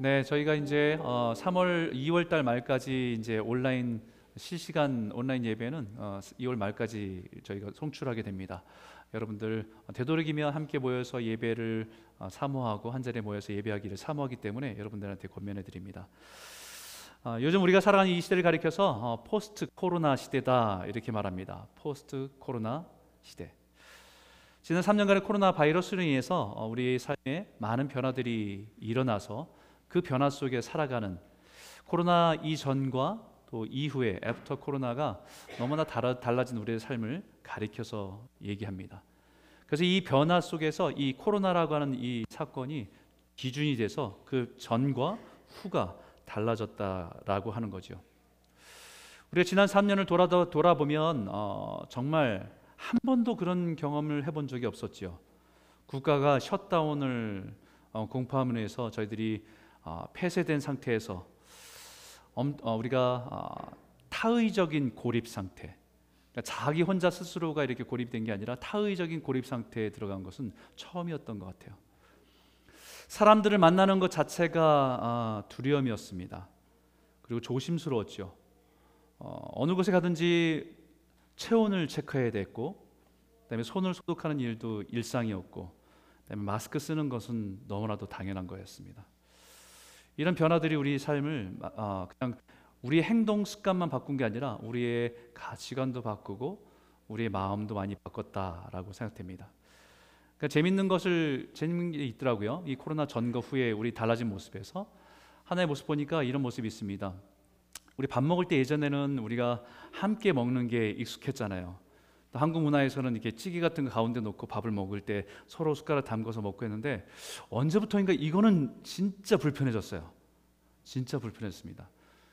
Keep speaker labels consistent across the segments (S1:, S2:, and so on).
S1: 네, 저희가 이제 어, 3월 2월 달 말까지 이제 온라인 실시간 온라인 예배는 어, 2월 말까지 저희가 송출하게 됩니다. 여러분들 되도록이면 함께 모여서 예배를 어, 사모하고 한 자리에 모여서 예배하기를 사모하기 때문에 여러분들한테 권면해 드립니다. 어, 요즘 우리가 살아가는 이 시대를 가리켜서 어, 포스트 코로나 시대다 이렇게 말합니다. 포스트 코로나 시대. 지난 3년간의 코로나 바이러스로 인해서 어, 우리의 삶에 많은 변화들이 일어나서 그 변화 속에 살아가는 코로나 이전과 또 이후에 after 코로나가 너무나 달라 진 우리의 삶을 가리켜서 얘기합니다. 그래서 이 변화 속에서 이 코로나라고 하는 이 사건이 기준이 돼서 그 전과 후가 달라졌다라고 하는 거죠. 우리가 지난 3년을 돌아 돌아보면 어, 정말 한 번도 그런 경험을 해본 적이 없었지요. 국가가 셧다운을 어, 공포함으로 해서 저희들이 어, 폐쇄된 상태에서 어, 우리가 어, 타의적인 고립 상태, 그러니까 자기 혼자 스스로가 이렇게 고립된 게 아니라 타의적인 고립 상태에 들어간 것은 처음이었던 것 같아요. 사람들을 만나는 것 자체가 두려움이었습니다. 그리고 조심스러웠죠. 어느 곳에 가든지 체온을 체크해야 됐고, 그다음에 손을 소독하는 일도 일상이었고, 그다음에 마스크 쓰는 것은 너무나도 당연한 거였습니다. 이런 변화들이 우리 삶을 어, 그냥 우리의 행동 습관만 바꾼 게 아니라 우리의 가치관도 바꾸고 우리의 마음도 많이 바꿨다라고 생각됩니다. 그러니까 재밌는 것을 재밌는 게 있더라고요. 이 코로나 전과 후에 우리 달라진 모습에서 하나의 모습 보니까 이런 모습이 있습니다. 우리 밥 먹을 때 예전에는 우리가 함께 먹는 게 익숙했잖아요. 한국 문화에서는 이렇게 찌개 같은 거 가운데 놓고 밥을 먹을 때 서로 숟가락 담궈서 먹고 했는데 언제부터인가 이거는 진짜 불편해졌어요. 진짜 불편했습니다.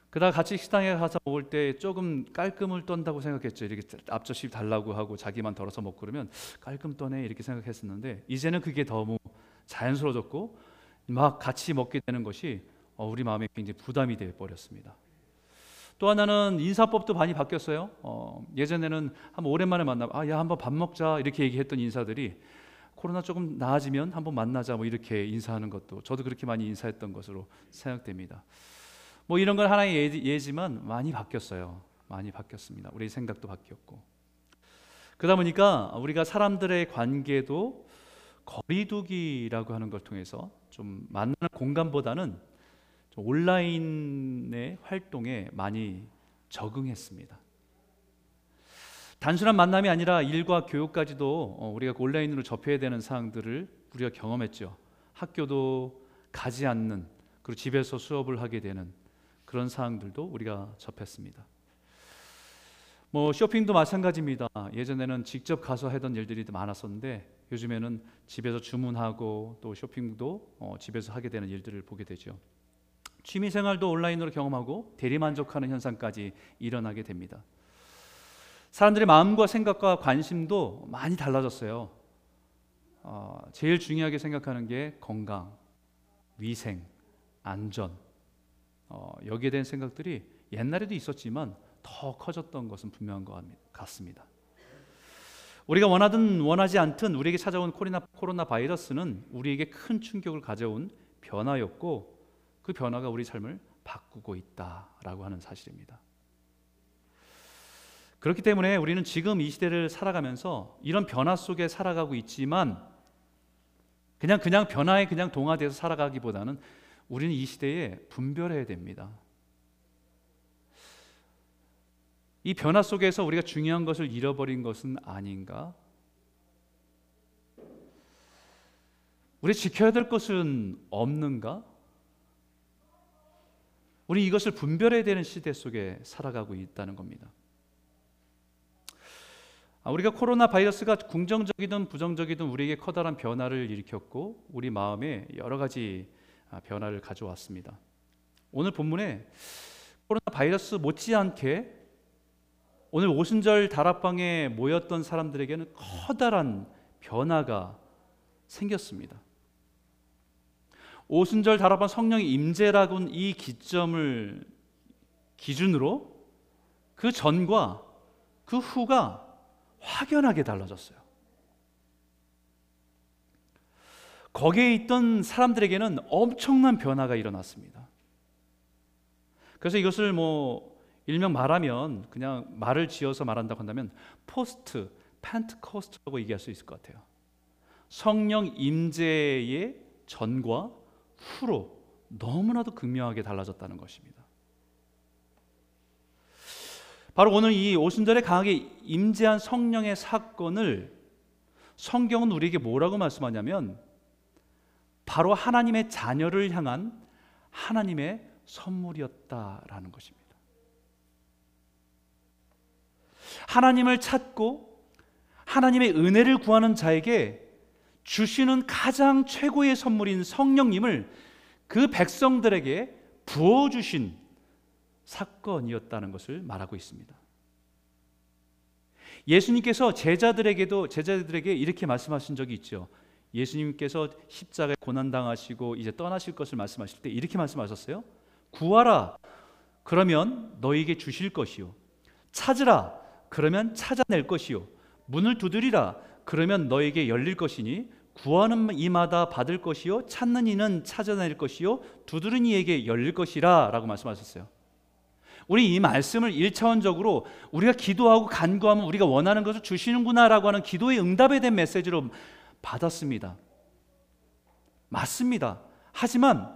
S1: 그다가 같이 식당에 가서 먹을 때 조금 깔끔을 떤다고 생각했죠. 이렇게 앞접시 달라고 하고 자기만 덜어서 먹고 그러면 깔끔 떠네 이렇게 생각했었는데 이제는 그게 너무 자연스러워졌고 막 같이 먹게 되는 것이 어, 우리 마음에 굉장히 부담이 되어 버렸습니다. 또 하나는 인사법도 많이 바뀌었어요. 어, 예전에는 한번 오랜만에 만나, 아, 야, 한번 밥 먹자 이렇게 얘기했던 인사들이 코로나 조금 나아지면 한번 만나자 뭐 이렇게 인사하는 것도 저도 그렇게 많이 인사했던 것으로 생각됩니다. 뭐 이런 건 하나의 예, 지만 많이 바뀌었어요. 많이 바뀌었습니다. 우리 생각도 바뀌었고. 그러다 보니까 우리가 사람들의 관계도 거리두기라고 하는 걸 통해서 좀 만나는 공간보다는 온라인의 활동에 많이 적응했습니다. 단순한 만남이 아니라 일과 교육까지도 어, 우리가 온라인으로 접해야 되는 사항들을 우리가 경험했죠. 학교도 가지 않는 그리고 집에서 수업을 하게 되는 그런 사항들도 우리가 접했습니다. 뭐 쇼핑도 마찬가지입니다. 예전에는 직접 가서 하던 일들이 많았었는데 요즘에는 집에서 주문하고 또 쇼핑도 어, 집에서 하게 되는 일들을 보게 되죠. 취미 생활도 온라인으로 경험하고 대리 만족하는 현상까지 일어나게 됩니다. 사람들의 마음과 생각과 관심도 많이 달라졌어요. 어, 제일 중요하게 생각하는 게 건강, 위생, 안전. 어, 여기에 대한 생각들이 옛날에도 있었지만 더 커졌던 것은 분명한 것 같습니다. 우리가 원하든 원하지 않든 우리에게 찾아온 코로나, 코로나 바이러스는 우리에게 큰 충격을 가져온 변화였고 그 변화가 우리 삶을 바꾸고 있다라고 하는 사실입니다. 그렇기 때문에 우리는 지금 이 시대를 살아가면서 이런 변화 속에 살아가고 있지만 그냥 그냥 변화에 그냥 동화돼서 살아가기보다는 우리는 이 시대에 분별해야 됩니다. 이 변화 속에서 우리가 중요한 것을 잃어버린 것은 아닌가? 우리 지켜야 될 것은 없는가? 우리 이것을 분별해야 되는 시대 속에 살아가고 있다는 겁니다. 아, 우리가 코로나 바이러스가 긍정적이든 부정적이든 우리에게 커다란 변화를 일으켰고 우리 마음에 여러 가지 아, 변화를 가져왔습니다. 오늘 본문에 코로나 바이러스 못지않게 오늘 오순절 다락방에 모였던 사람들에게는 커다란 변화가 생겼습니다. 오순절 다락방 성령의 임재라고는 이 기점을 기준으로 그 전과 그 후가 확연하게 달라졌어요. 거기에 있던 사람들에게는 엄청난 변화가 일어났습니다. 그래서 이것을 뭐 일명 말하면 그냥 말을 지어서 말한다고 한다면 포스트 펜트코스트라고 얘기할 수 있을 것 같아요. 성령 임재의 전과 후로 너무나도 극명하게 달라졌다는 것입니다. 바로 오늘 이 오순절에 강하게 임재한 성령의 사건을 성경은 우리에게 뭐라고 말씀하냐면 바로 하나님의 자녀를 향한 하나님의 선물이었다라는 것입니다. 하나님을 찾고 하나님의 은혜를 구하는 자에게 주시는 가장 최고의 선물인 성령님을 그 백성들에게 부어 주신 사건이었다는 것을 말하고 있습니다. 예수님께서 제자들에게도 제자들에게 이렇게 말씀하신 적이 있죠. 예수님께서 십자가에 고난 당하시고 이제 떠나실 것을 말씀하실 때 이렇게 말씀하셨어요. 구하라 그러면 너에게 주실 것이요 찾으라 그러면 찾아낼 것이요 문을 두드리라 그러면 너에게 열릴 것이니 구하는 이마다 받을 것이요 찾는 이는 찾아낼 것이요 두드리는 이에게 열릴 것이라라고 말씀하셨어요. 우리 이 말씀을 일차원적으로 우리가 기도하고 간구하면 우리가 원하는 것을 주시는구나라고 하는 기도의 응답에 대한 메시지로 받았습니다. 맞습니다. 하지만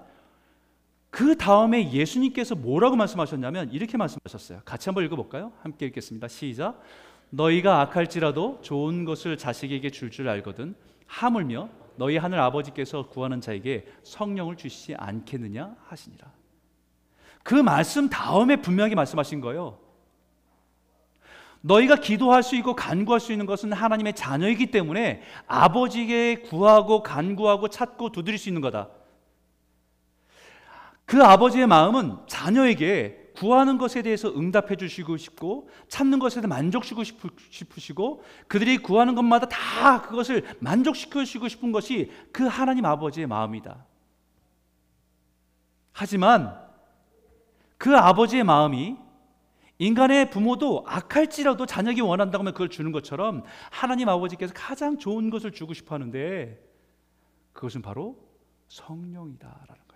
S1: 그 다음에 예수님께서 뭐라고 말씀하셨냐면 이렇게 말씀하셨어요. 같이 한번 읽어볼까요? 함께 읽겠습니다. 시작. 너희가 악할지라도 좋은 것을 자식에게 줄줄 줄 알거든 하물며 너희 하늘 아버지께서 구하는 자에게 성령을 주시지 않겠느냐 하시니라. 그 말씀 다음에 분명히 말씀하신 거예요. 너희가 기도할 수 있고 간구할 수 있는 것은 하나님의 자녀이기 때문에 아버지에게 구하고 간구하고 찾고 두드릴 수 있는 거다. 그 아버지의 마음은 자녀에게 구하는 것에 대해서 응답해 주시고 싶고 찾는 것에 대해 만족시고 싶으시고 그들이 구하는 것마다 다 그것을 만족시켜 주시고 싶은 것이 그 하나님 아버지의 마음이다. 하지만 그 아버지의 마음이 인간의 부모도 악할지라도 자녀에게 원한다고 하면 그걸 주는 것처럼 하나님 아버지께서 가장 좋은 것을 주고 싶어 하는데 그것은 바로 성령이다라는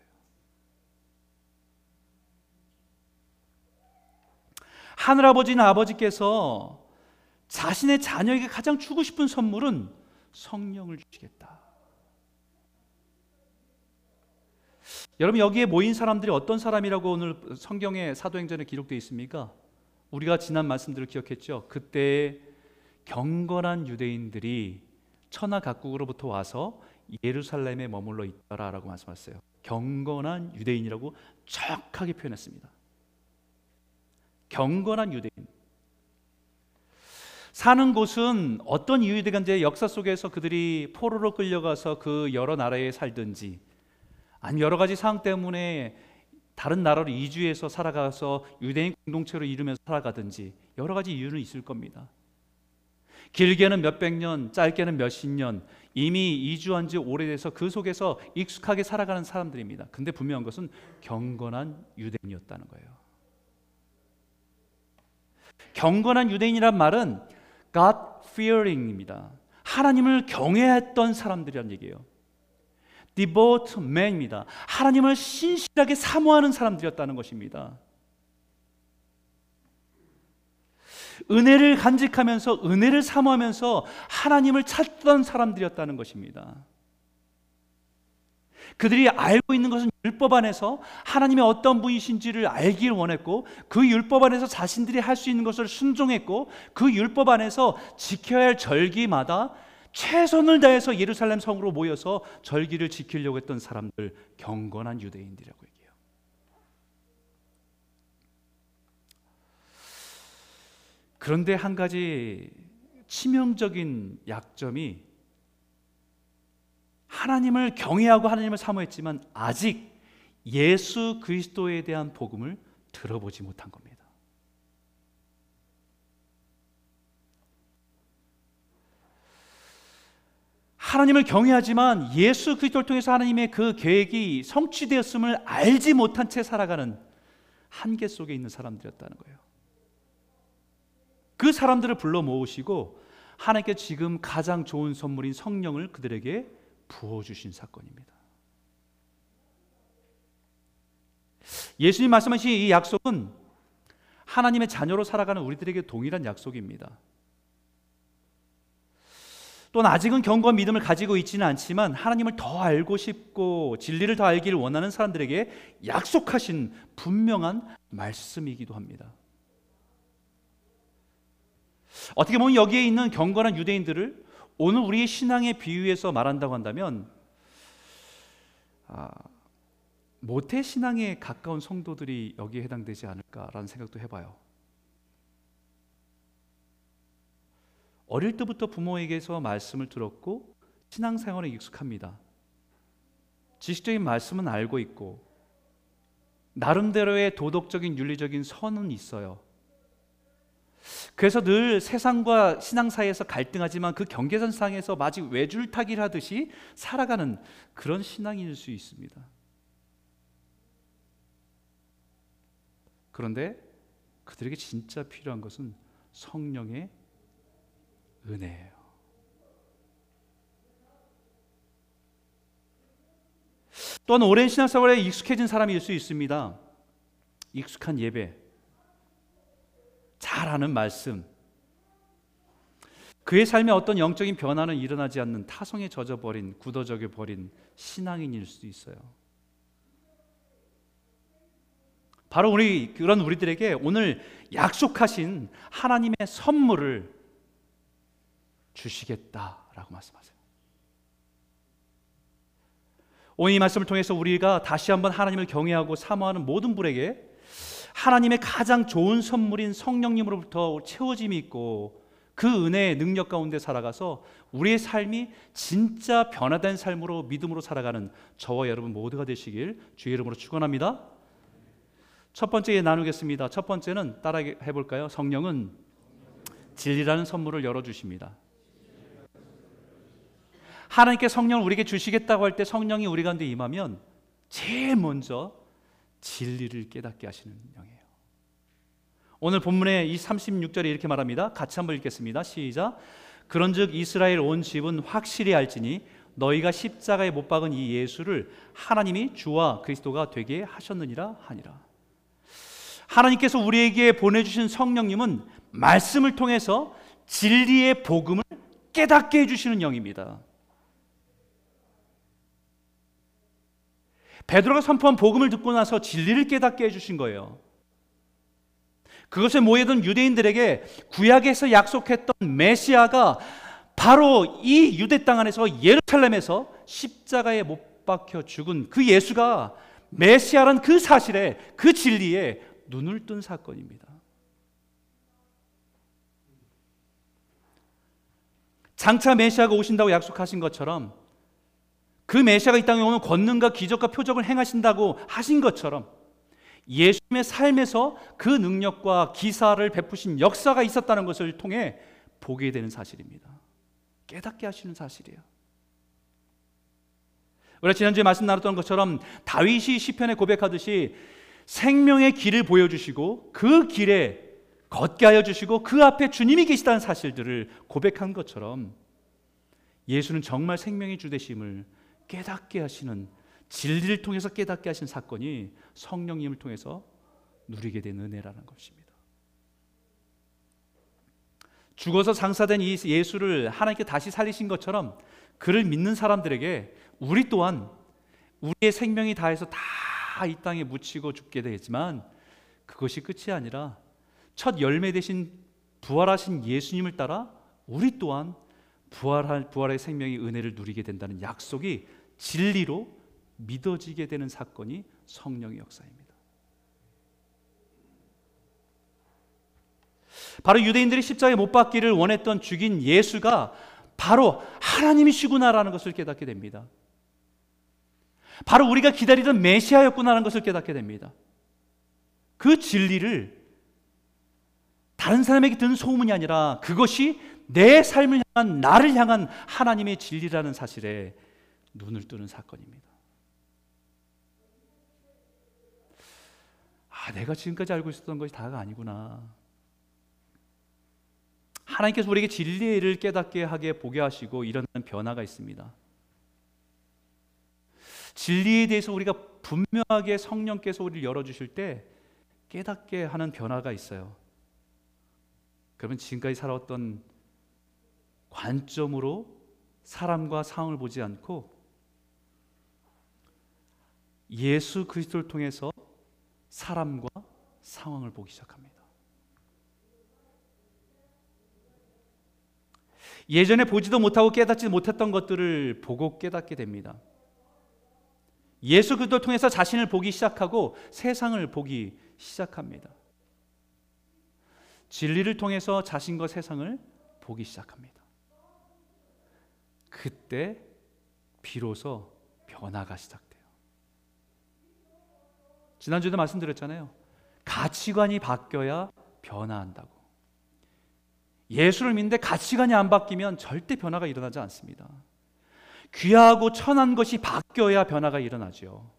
S1: 하늘 아버지는 아버지께서 자신의 자녀에게 가장 주고 싶은 선물은 성령을 주시겠다. 여러분 여기에 모인 사람들이 어떤 사람이라고 오늘 성경의 사도행전에 기록되어 있습니까? 우리가 지난 말씀들을 기억했죠. 그때 경건한 유대인들이 천하 각국으로부터 와서 예루살렘에 머물러 있더라라고 말씀하셨어요. 경건한 유대인이라고 정확하게 표현했습니다. 경건한 유대인. 사는 곳은 어떤 이유든지 역사 속에서 그들이 포로로 끌려가서 그 여러 나라에 살든지 아니 여러 가지 상황 때문에 다른 나라로 이주해서 살아가서 유대인 공동체로 이루면서 살아가든지 여러 가지 이유는 있을 겁니다. 길게는 몇백 년, 짧게는 몇십 년 이미 이주한 지 오래돼서 그 속에서 익숙하게 살아가는 사람들입니다. 근데 분명한 것은 경건한 유대인이었다는 거예요. 경건한 유대인이란 말은 God fearing입니다. 하나님을 경외했던 사람들이란 얘기예요. devote man입니다. 하나님을 신실하게 사모하는 사람들이었다는 것입니다. 은혜를 간직하면서 은혜를 사모하면서 하나님을 찾던 사람들이었다는 것입니다. 그들이 알고 있는 것은 율법 안에서 하나님의 어떤 분이신지를 알길 원했고 그 율법 안에서 자신들이 할 수 있는 것을 순종했고 그 율법 안에서 지켜야 할 절기마다 최선을 다해서 예루살렘 성으로 모여서 절기를 지키려고 했던 사람들 경건한 유대인들이라고 얘기해요. 그런데 한 가지 치명적인 약점이 하나님을 경외하고 하나님을 사모했지만 아직 예수 그리스도에 대한 복음을 들어보지 못한 겁니다. 하나님을 경외하지만 예수 그리스도를 통해서 하나님의 그 계획이 성취되었음을 알지 못한 채 살아가는 한계 속에 있는 사람들이었다는 거예요. 그 사람들을 불러 모으시고 하나님께 지금 가장 좋은 선물인 성령을 그들에게 부어주신 사건입니다. 예수님 말씀하신 이 약속은 하나님의 자녀로 살아가는 우리들에게 동일한 약속입니다. 또는 아직은 경과 믿음을 가지고 있지는 않지만 하나님을 더 알고 싶고 진리를 더 알기를 원하는 사람들에게 약속하신 분명한 말씀이기도 합니다. 어떻게 보면 여기에 있는 경건한 유대인들을 오늘 우리의 신앙의 비유에서 말한다고 한다면 아, 모태 신앙에 가까운 성도들이 여기에 해당되지 않을까라는 생각도 해봐요. 어릴 때부터 부모에게서 말씀을 들었고 신앙생활에 익숙합니다. 지식적인 말씀은 알고 있고 나름대로의 도덕적인 윤리적인 선은 있어요. 그래서 늘 세상과 신앙 사이에서 갈등하지만 그 경계선상에서 마치 외줄타기를 하듯이 살아가는 그런 신앙일 수 있습니다. 그런데 그들에게 진짜 필요한 것은 성령의 은혜예요. 또한 오랜 신앙생활에 익숙해진 사람일 수 있습니다. 익숙한 예배, 잘 아는 말씀, 그의 삶에 어떤 영적인 변화는 일어나지 않는 타성에 젖어버린, 굳어져게 버린 신앙인일 수도 있어요. 바로 우리 그런 우리들에게 오늘 약속하신 하나님의 선물을 주시겠다라고 말씀하세요. 오늘 이 말씀을 통해서 우리가 다시 한번 하나님을 경외하고 사모하는 모든 분에게 하나님의 가장 좋은 선물인 성령님으로부터 채워짐이 있고 그 은혜의 능력 가운데 살아가서 우리의 삶이 진짜 변화된 삶으로 믿음으로 살아가는 저와 여러분 모두가 되시길 주의 이름으로 축원합니다. 첫 번째 나누겠습니다. 첫 번째는 따라 해볼까요? 성령은 진리라는 선물을 열어 주십니다. 하나님께 성령을 우리에게 주시겠다고 할 때 성령이 우리 가운데 임하면 제일 먼저 진리를 깨닫게 하시는 영이에요. 오늘 본문의 이 36절에 이렇게 말합니다. 같이 한번 읽겠습니다. 시작. 그런즉 이스라엘 온 집은 확실히 알지니 너희가 십자가에 못 박은 이 예수를 하나님이 주와 그리스도가 되게 하셨느니라 하니라. 하나님께서 우리에게 보내주신 성령님은 말씀을 통해서 진리의 복음을 깨닫게 해주시는 영입니다. 베드로가 선포한 복음을 듣고 나서 진리를 깨닫게 해주신 거예요. 그것에 모여든 유대인들에게 구약에서 약속했던 메시아가 바로 이 유대 땅 안에서 예루살렘에서 십자가에 못 박혀 죽은 그 예수가 메시아란 그 사실에 그 진리에 눈을 뜬 사건입니다. 장차 메시아가 오신다고 약속하신 것처럼 그 메시아가 이 땅에 오면 권능과 기적과 표적을 행하신다고 하신 것처럼 예수님의 삶에서 그 능력과 기사를 베푸신 역사가 있었다는 것을 통해 보게 되는 사실입니다. 깨닫게 하시는 사실이에요. 우리가 지난주에 말씀 나눴던 것처럼 다윗이 시편에 고백하듯이 생명의 길을 보여주시고 그 길에 걷게 하여 주시고 그 앞에 주님이 계시다는 사실들을 고백한 것처럼 예수는 정말 생명의 주 되심을 깨닫게 하시는 진리를 통해서 깨닫게 하신 사건이 성령님을 통해서 누리게 된 은혜라는 것입니다. 죽어서 장사된 이 예수를 하나님께 다시 살리신 것처럼 그를 믿는 사람들에게 우리 또한 우리의 생명이 다해서 다 이 땅에 묻히고 죽게 되지만 그것이 끝이 아니라 첫 열매 대신 부활하신 예수님을 따라 우리 또한 부활할 부활의 생명의 은혜를 누리게 된다는 약속이 진리로 믿어지게 되는 사건이 성령의 역사입니다. 바로 유대인들이 십자가에 못 박기를 원했던 죽인 예수가 바로 하나님이시구나라는 것을 깨닫게 됩니다. 바로 우리가 기다리던 메시아였구나라는 것을 깨닫게 됩니다. 그 진리를 다른 사람에게 듣는 소문이 아니라 그것이 내 삶을 향한 나를 향한 하나님의 진리라는 사실에 눈을 뜨는 사건입니다. 아, 내가 지금까지 알고 있었던 것이 다가 아니구나. 하나님께서 우리에게 진리를 깨닫게 하게 보게 하시고 일어나는 변화가 있습니다. 진리에 대해서 우리가 분명하게 성령께서 우리를 열어 주실 때 깨닫게 하는 변화가 있어요. 그러면 지금까지 살아왔던 관점으로 사람과 상황을 보지 않고 예수 그리스도를 통해서 사람과 상황을 보기 시작합니다. 예전에 보지도 못하고 깨닫지 못했던 것들을 보고 깨닫게 됩니다. 예수 그리스도를 통해서 자신을 보기 시작하고 세상을 보기 시작합니다. 진리를 통해서 자신과 세상을 보기 시작합니다. 그때 비로소 변화가 시작돼요. 지난주에도 말씀드렸잖아요. 가치관이 바뀌어야 변화한다고. 예수를 믿는데 가치관이 안 바뀌면 절대 변화가 일어나지 않습니다. 귀하고 천한 것이 바뀌어야 변화가 일어나죠.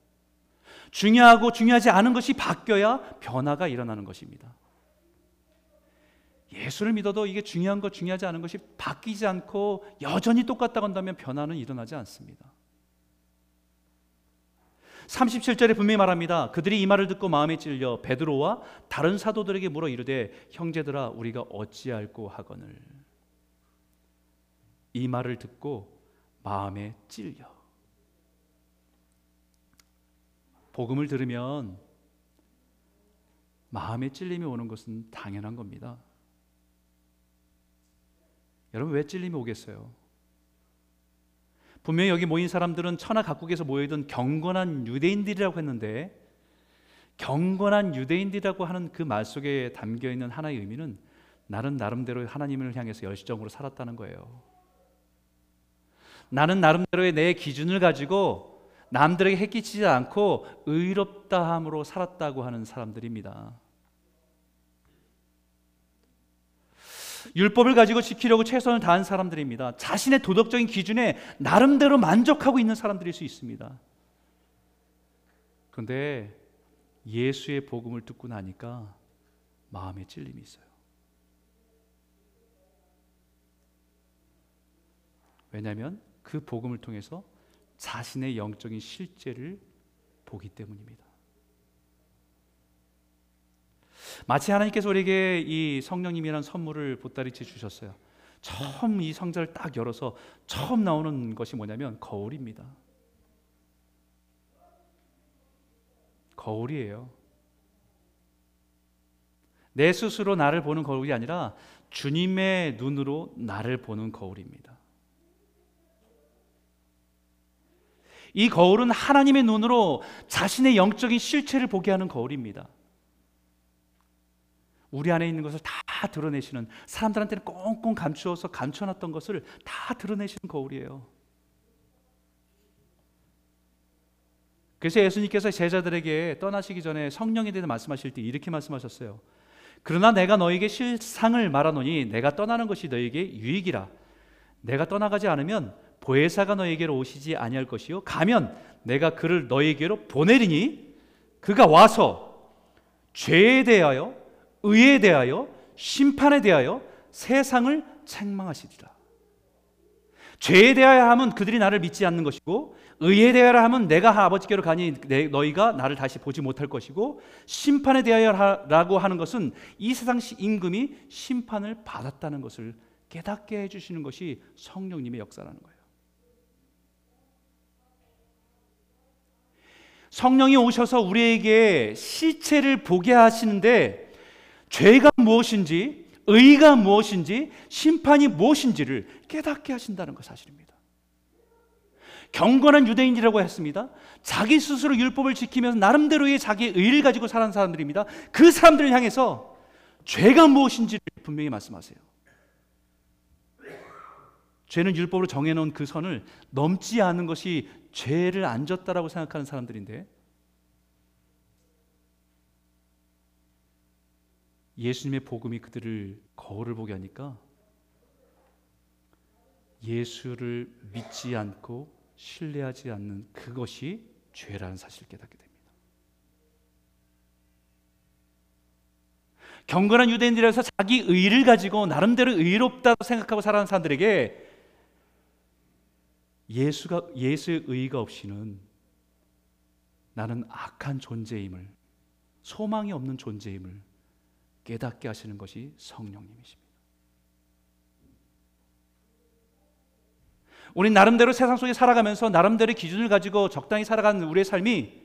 S1: 중요하고 중요하지 않은 것이 바뀌어야 변화가 일어나는 것입니다. 예수를 믿어도 이게 중요한 것, 중요하지 않은 것이 바뀌지 않고 여전히 똑같다고 한다면 변화는 일어나지 않습니다. 37절에 분명히 말합니다. 그들이 이 말을 듣고 마음에 찔려 베드로와 다른 사도들에게 물어 이르되 형제들아 우리가 어찌할꼬 하거늘 이 말을 듣고 마음에 찔려 복음을 들으면 마음에 찔림이 오는 것은 당연한 겁니다. 여러분 왜 찔림이 오겠어요? 분명히 여기 모인 사람들은 천하 각국에서 모여있던 경건한 유대인들이라고 했는데 경건한 유대인들이라고 하는 그 말 속에 담겨 있는 하나의 의미는 나는 나름대로 하나님을 향해서 열심적으로 살았다는 거예요. 나는 나름대로의 내 기준을 가지고 남들에게 해끼치지 않고 의롭다함으로 살았다고 하는 사람들입니다. 율법을 가지고 지키려고 최선을 다한 사람들입니다. 자신의 도덕적인 기준에 나름대로 만족하고 있는 사람들일 수 있습니다. 그런데 예수의 복음을 듣고 나니까 마음에 찔림이 있어요. 왜냐하면 그 복음을 통해서 자신의 영적인 실제를 보기 때문입니다. 마치 하나님께서 우리에게 이 성령님이라는 선물을 보따리째 주셨어요. 처음 이 상자를 딱 열어서 처음 나오는 것이 뭐냐면 거울입니다. 거울이에요. 내 스스로 나를 보는 거울이 아니라 주님의 눈으로 나를 보는 거울입니다. 이 거울은 하나님의 눈으로 자신의 영적인 실체를 보게 하는 거울입니다. 우리 안에 있는 것을 다 드러내시는 사람들한테는 꽁꽁 감추어서 감춰놨던 것을 다 드러내시는 거울이에요. 그래서 예수님께서 제자들에게 떠나시기 전에 성령에 대해 말씀하실 때 이렇게 말씀하셨어요. 그러나 내가 너에게 실상을 말하노니 내가 떠나는 것이 너에게 유익이라. 내가 떠나가지 않으면 보혜사가 너에게로 오시지 아니할 것이요 가면 내가 그를 너에게로 보내리니 그가 와서 죄에 대하여 의에 대하여 심판에 대하여 세상을 책망하시리라. 죄에 대하여 하면 그들이 나를 믿지 않는 것이고 의에 대하여 하면 내가 아버지께로 가니 너희가 나를 다시 보지 못할 것이고 심판에 대하여라고 하는 것은 이 세상 임금이 심판을 받았다는 것을 깨닫게 해주시는 것이 성령님의 역사라는 거예요. 성령이 오셔서 우리에게 시체를 보게 하시는데 죄가 무엇인지, 의가 무엇인지, 심판이 무엇인지를 깨닫게 하신다는 것 사실입니다. 경건한 유대인이라고 했습니다. 자기 스스로 율법을 지키면서 나름대로의 자기 의를 가지고 사는 사람들입니다. 그 사람들을 향해서 죄가 무엇인지를 분명히 말씀하세요. 죄는 율법으로 정해놓은 그 선을 넘지 않은 것이 죄를 안 졌다라고 생각하는 사람들인데 예수님의 복음이 그들을 거울을 보게 하니까 예수를 믿지 않고 신뢰하지 않는 그것이 죄라는 사실을 깨닫게 됩니다. 경건한 유대인들에서 자기 의를 가지고 나름대로 의롭다고 생각하고 살아가는 사람들에게 예수가 예수의 의가 없이는 나는 악한 존재임을 소망이 없는 존재임을 깨닫게 하시는 것이 성령님이십니다. 우리 나름대로 세상 속에 살아가면서 나름대로의 기준을 가지고 적당히 살아가는 우리의 삶이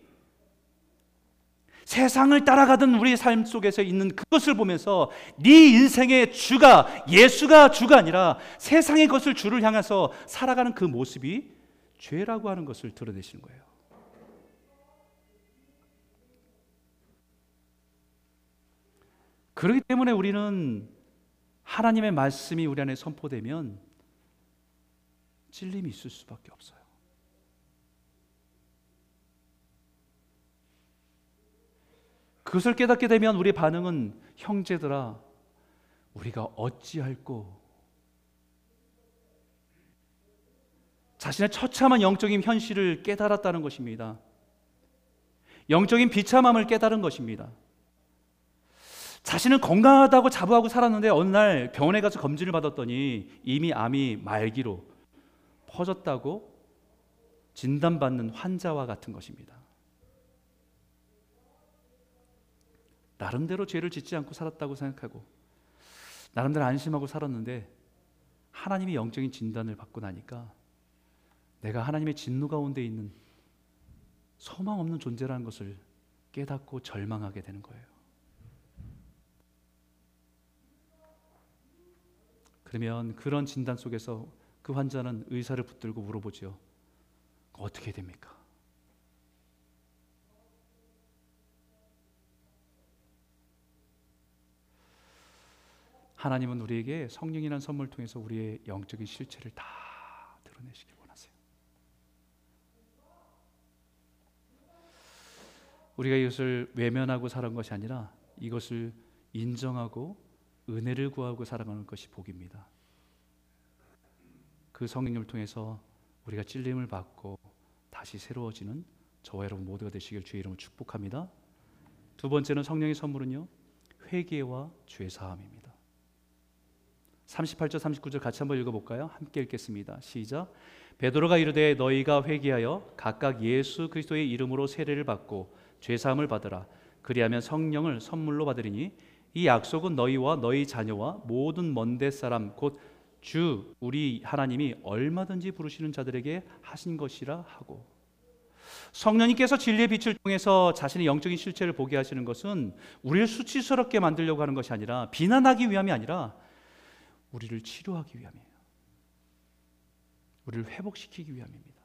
S1: 세상을 따라가던 우리의 삶 속에서 있는 그것을 보면서 네 인생의 주가 예수가 주가 아니라 세상의 것을 주를 향해서 살아가는 그 모습이 죄라고 하는 것을 드러내시는 거예요. 그렇기 때문에 우리는 하나님의 말씀이 우리 안에 선포되면 찔림이 있을 수밖에 없어요. 그것을 깨닫게 되면 우리 반응은 형제들아 우리가 어찌할꼬 자신의 처참한 영적인 현실을 깨달았다는 것입니다. 영적인 비참함을 깨달은 것입니다. 자신은 건강하다고 자부하고 살았는데 어느 날 병원에 가서 검진을 받았더니 이미 암이 말기로 퍼졌다고 진단받는 환자와 같은 것입니다. 나름대로 죄를 짓지 않고 살았다고 생각하고 나름대로 안심하고 살았는데 하나님이 영적인 진단을 받고 나니까 내가 하나님의 진노 가운데 있는 소망 없는 존재라는 것을 깨닫고 절망하게 되는 거예요. 그러면 그런 진단 속에서 그 환자는 의사를 붙들고 물어보지요. 어떻게 됩니까? 하나님은 우리에게 성령이라는 선물을 통해서 우리의 영적인 실체를 다 드러내시길 원하세요. 우리가 이것을 외면하고 살은 것이 아니라 이것을 인정하고 은혜를 구하고 살아가는 것이 복입니다. 그 성령님을 통해서 우리가 찔림을 받고 다시 새로워지는 저와 여러분 모두가 되시길 주의 이름으로 축복합니다. 두 번째는 성령의 선물은요. 회개와 죄 사함입니다. 38절 39절 같이 한번 읽어 볼까요? 함께 읽겠습니다. 시작. 베드로가 이르되 너희가 회개하여 각각 예수 그리스도의 이름으로 세례를 받고 죄 사함을 받으라. 그리하면 성령을 선물로 받으리니 이 약속은 너희와 너희 자녀와 모든 먼데 사람 곧 주 우리 하나님이 얼마든지 부르시는 자들에게 하신 것이라 하고 성령님께서 진리의 빛을 통해서 자신의 영적인 실체를 보게 하시는 것은 우리를 수치스럽게 만들려고 하는 것이 아니라 비난하기 위함이 아니라 우리를 치료하기 위함이에요. 우리를 회복시키기 위함입니다.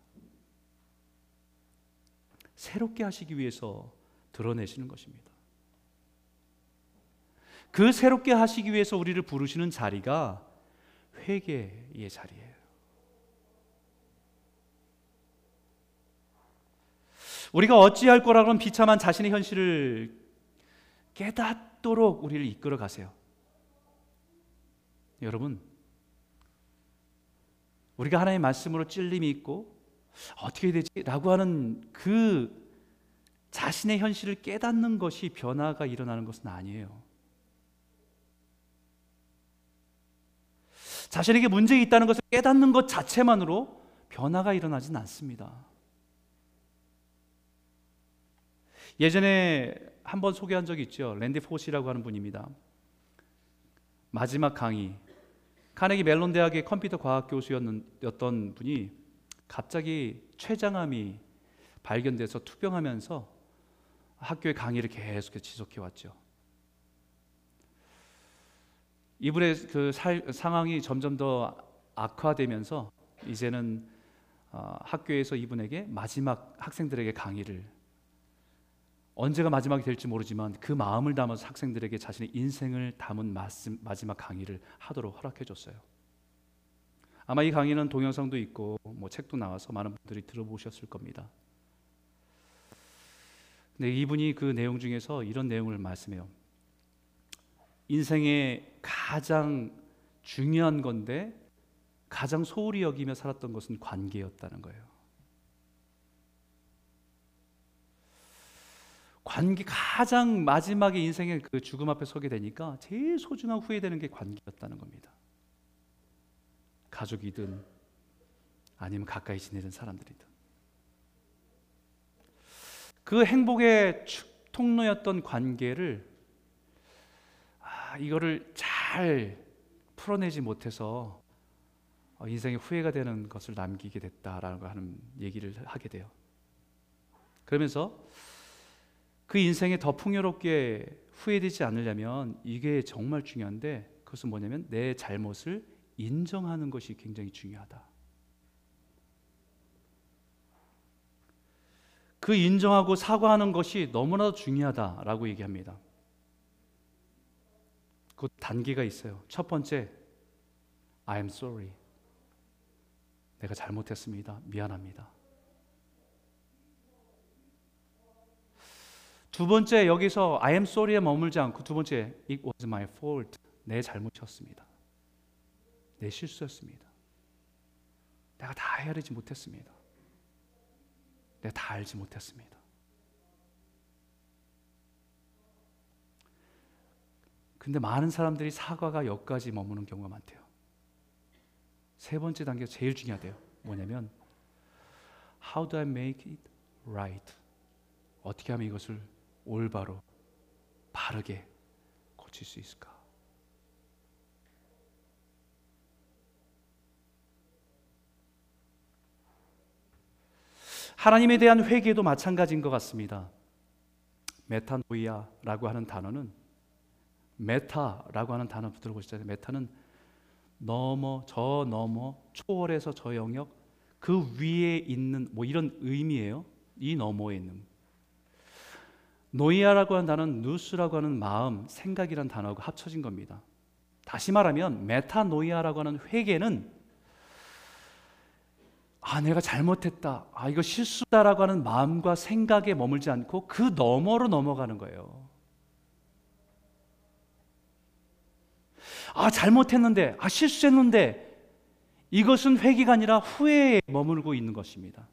S1: 새롭게 하시기 위해서 드러내시는 것입니다. 그 새롭게 하시기 위해서 우리를 부르시는 자리가 회개의 자리예요. 우리가 어찌할 거라고는 비참한 자신의 현실을 깨닫도록 우리를 이끌어 가세요. 여러분, 우리가 하나님의 말씀으로 찔림이 있고 어떻게 되지? 라고 하는 그 자신의 현실을 깨닫는 것이 변화가 일어나는 것은 아니에요. 자신에게 문제가 있다는 것을 깨닫는 것 자체만으로 변화가 일어나진 않습니다. 예전에 한번 소개한 적이 있죠. 랜디 포시라고 하는 분입니다. 마지막 강의 카네기 멜론 대학의 컴퓨터 과학 교수였던 분이 갑자기 췌장암이 발견돼서 투병하면서 학교의 강의를 계속 지속해 왔죠. 이분의 그 살, 상황이 점점 더 악화되면서 이제는 어, 학교에서 이분에게 마지막 학생들에게 강의를 언제가 마지막이 될지 모르지만 그 마음을 담아서 학생들에게 자신의 인생을 담은 마지막 강의를 하도록 허락해 줬어요. 아마 이 강의는 동영상도 있고 뭐 책도 나와서 많은 분들이 들어보셨을 겁니다. 근데 이분이 그 내용 중에서 이런 내용을 말씀해요. 인생의 가장 중요한 건데 가장 소홀히 여기며 살았던 것은 관계였다는 거예요. 관계 가장 마지막에 인생의 그 죽음 앞에 서게 되니까 제일 소중한 후회되는 게 관계였다는 겁니다. 가족이든 아니면 가까이 지내는 사람들이든. 그 행복의 통로였던 관계를 아, 이거를 잘 풀어내지 못해서 어, 인생의 후회가 되는 것을 남기게 됐다라고 하는 얘기를 하게 돼요. 그러면서 그 인생에 더 풍요롭게 후회되지 않으려면 이게 정말 중요한데 그것은 뭐냐면 내 잘못을 인정하는 것이 굉장히 중요하다. 그 인정하고 사과하는 것이 너무나도 중요하다라고 얘기합니다. 그 단계가 있어요. 첫 번째, I am sorry. 내가 잘못했습니다. 미안합니다. 두 번째 여기서 I am sorry에 머물지 않고 두 번째 it was my fault. 내 잘못이었습니다. 내 실수였습니다. 내가 다 헤아리지 못했습니다. 내가 다 알지 못했습니다. 근데 많은 사람들이 사과가 여기까지 머무는 경우가 많대요. 세 번째 단계가 제일 중요하대요. 뭐냐면 How do I make it right? 어떻게 하면 이것을 올바로 바르게 고칠 수 있을까? 하나님에 대한 회개도 마찬가지인 것 같습니다. 메타노이아라고 하는 단어는 메타라고 하는 단어 들어보시잖아요. 메타는 넘어 저 넘어 초월해서 저 영역 그 위에 있는 뭐 이런 의미예요. 이 너머에 있는 노이아라고 하는 단어는 누스라고 하는 마음, 생각이란 단어가 합쳐진 겁니다. 다시 말하면 메타노이아라고 하는 회개는 아, 내가 잘못했다. 아, 이거 실수다라고 하는 마음과 생각에 머물지 않고 그 너머로 넘어가는 거예요. 아, 잘못했는데, 아, 실수했는데, 이것은 회개가 아니라 후회에 머물고 있는 것입니다.